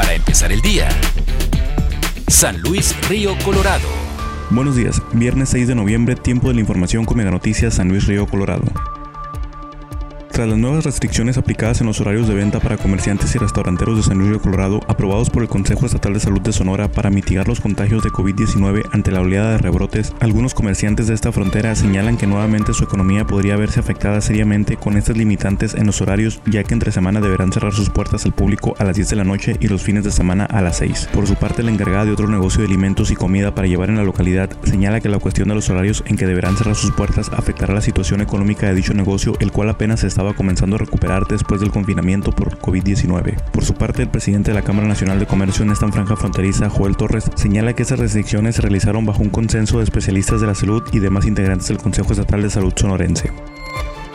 Para empezar el día. San Luis Río Colorado. Buenos días, viernes 6 de noviembre, tiempo de la información con Mega Noticias San Luis Río Colorado. Tras las nuevas restricciones aplicadas en los horarios de venta para comerciantes y restauranteros de San Luis Río Colorado, aprobados por el Consejo Estatal de Salud de Sonora para mitigar los contagios de COVID-19 ante la oleada de rebrotes, algunos comerciantes de esta frontera señalan que nuevamente su economía podría verse afectada seriamente con estas limitantes en los horarios, ya que entre semana deberán cerrar sus puertas al público a las 10 de la noche y los fines de semana a las 6. Por su parte, la encargada de otro negocio de alimentos y comida para llevar en la localidad señala que la cuestión de los horarios en que deberán cerrar sus puertas afectará la situación económica de dicho negocio, el cual apenas estaba comenzando a recuperar después del confinamiento por COVID-19. Por su parte, el presidente de la Cámara Nacional de Comercio en esta franja fronteriza, Joel Torres, señala que esas restricciones se realizaron bajo un consenso de especialistas de la salud y demás integrantes del Consejo Estatal de Salud sonorense.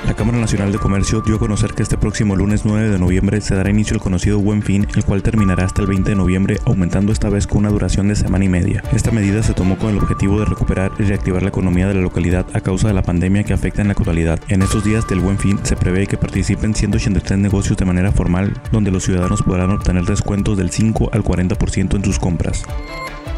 La Cámara Nacional de Comercio dio a conocer que este próximo lunes 9 de noviembre se dará inicio el conocido Buen Fin, el cual terminará hasta el 20 de noviembre, aumentando esta vez con una duración de semana y media. Esta medida se tomó con el objetivo de recuperar y reactivar la economía de la localidad a causa de la pandemia que afecta en la actualidad. En estos días del Buen Fin se prevé que participen 183 negocios de manera formal, donde los ciudadanos podrán obtener descuentos del 5 al 40% en sus compras.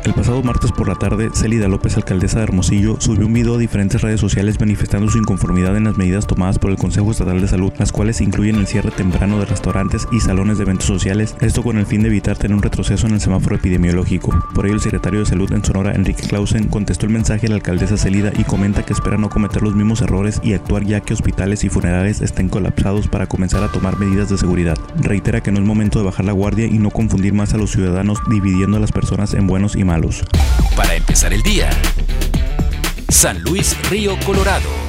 El pasado martes por la tarde, Celida López, alcaldesa de Hermosillo, subió un video a diferentes redes sociales manifestando su inconformidad en las medidas tomadas por el Consejo Estatal de Salud, las cuales incluyen el cierre temprano de restaurantes y salones de eventos sociales, esto con el fin de evitar tener un retroceso en el semáforo epidemiológico. Por ello, el secretario de Salud en Sonora, Enrique Clausen, contestó el mensaje a la alcaldesa Celida y comenta que espera no cometer los mismos errores y actuar ya que hospitales y funerales estén colapsados para comenzar a tomar medidas de seguridad. Reitera que no es momento de bajar la guardia y no confundir más a los ciudadanos dividiendo a las personas en buenos y Para empezar el día. San Luis Río Colorado.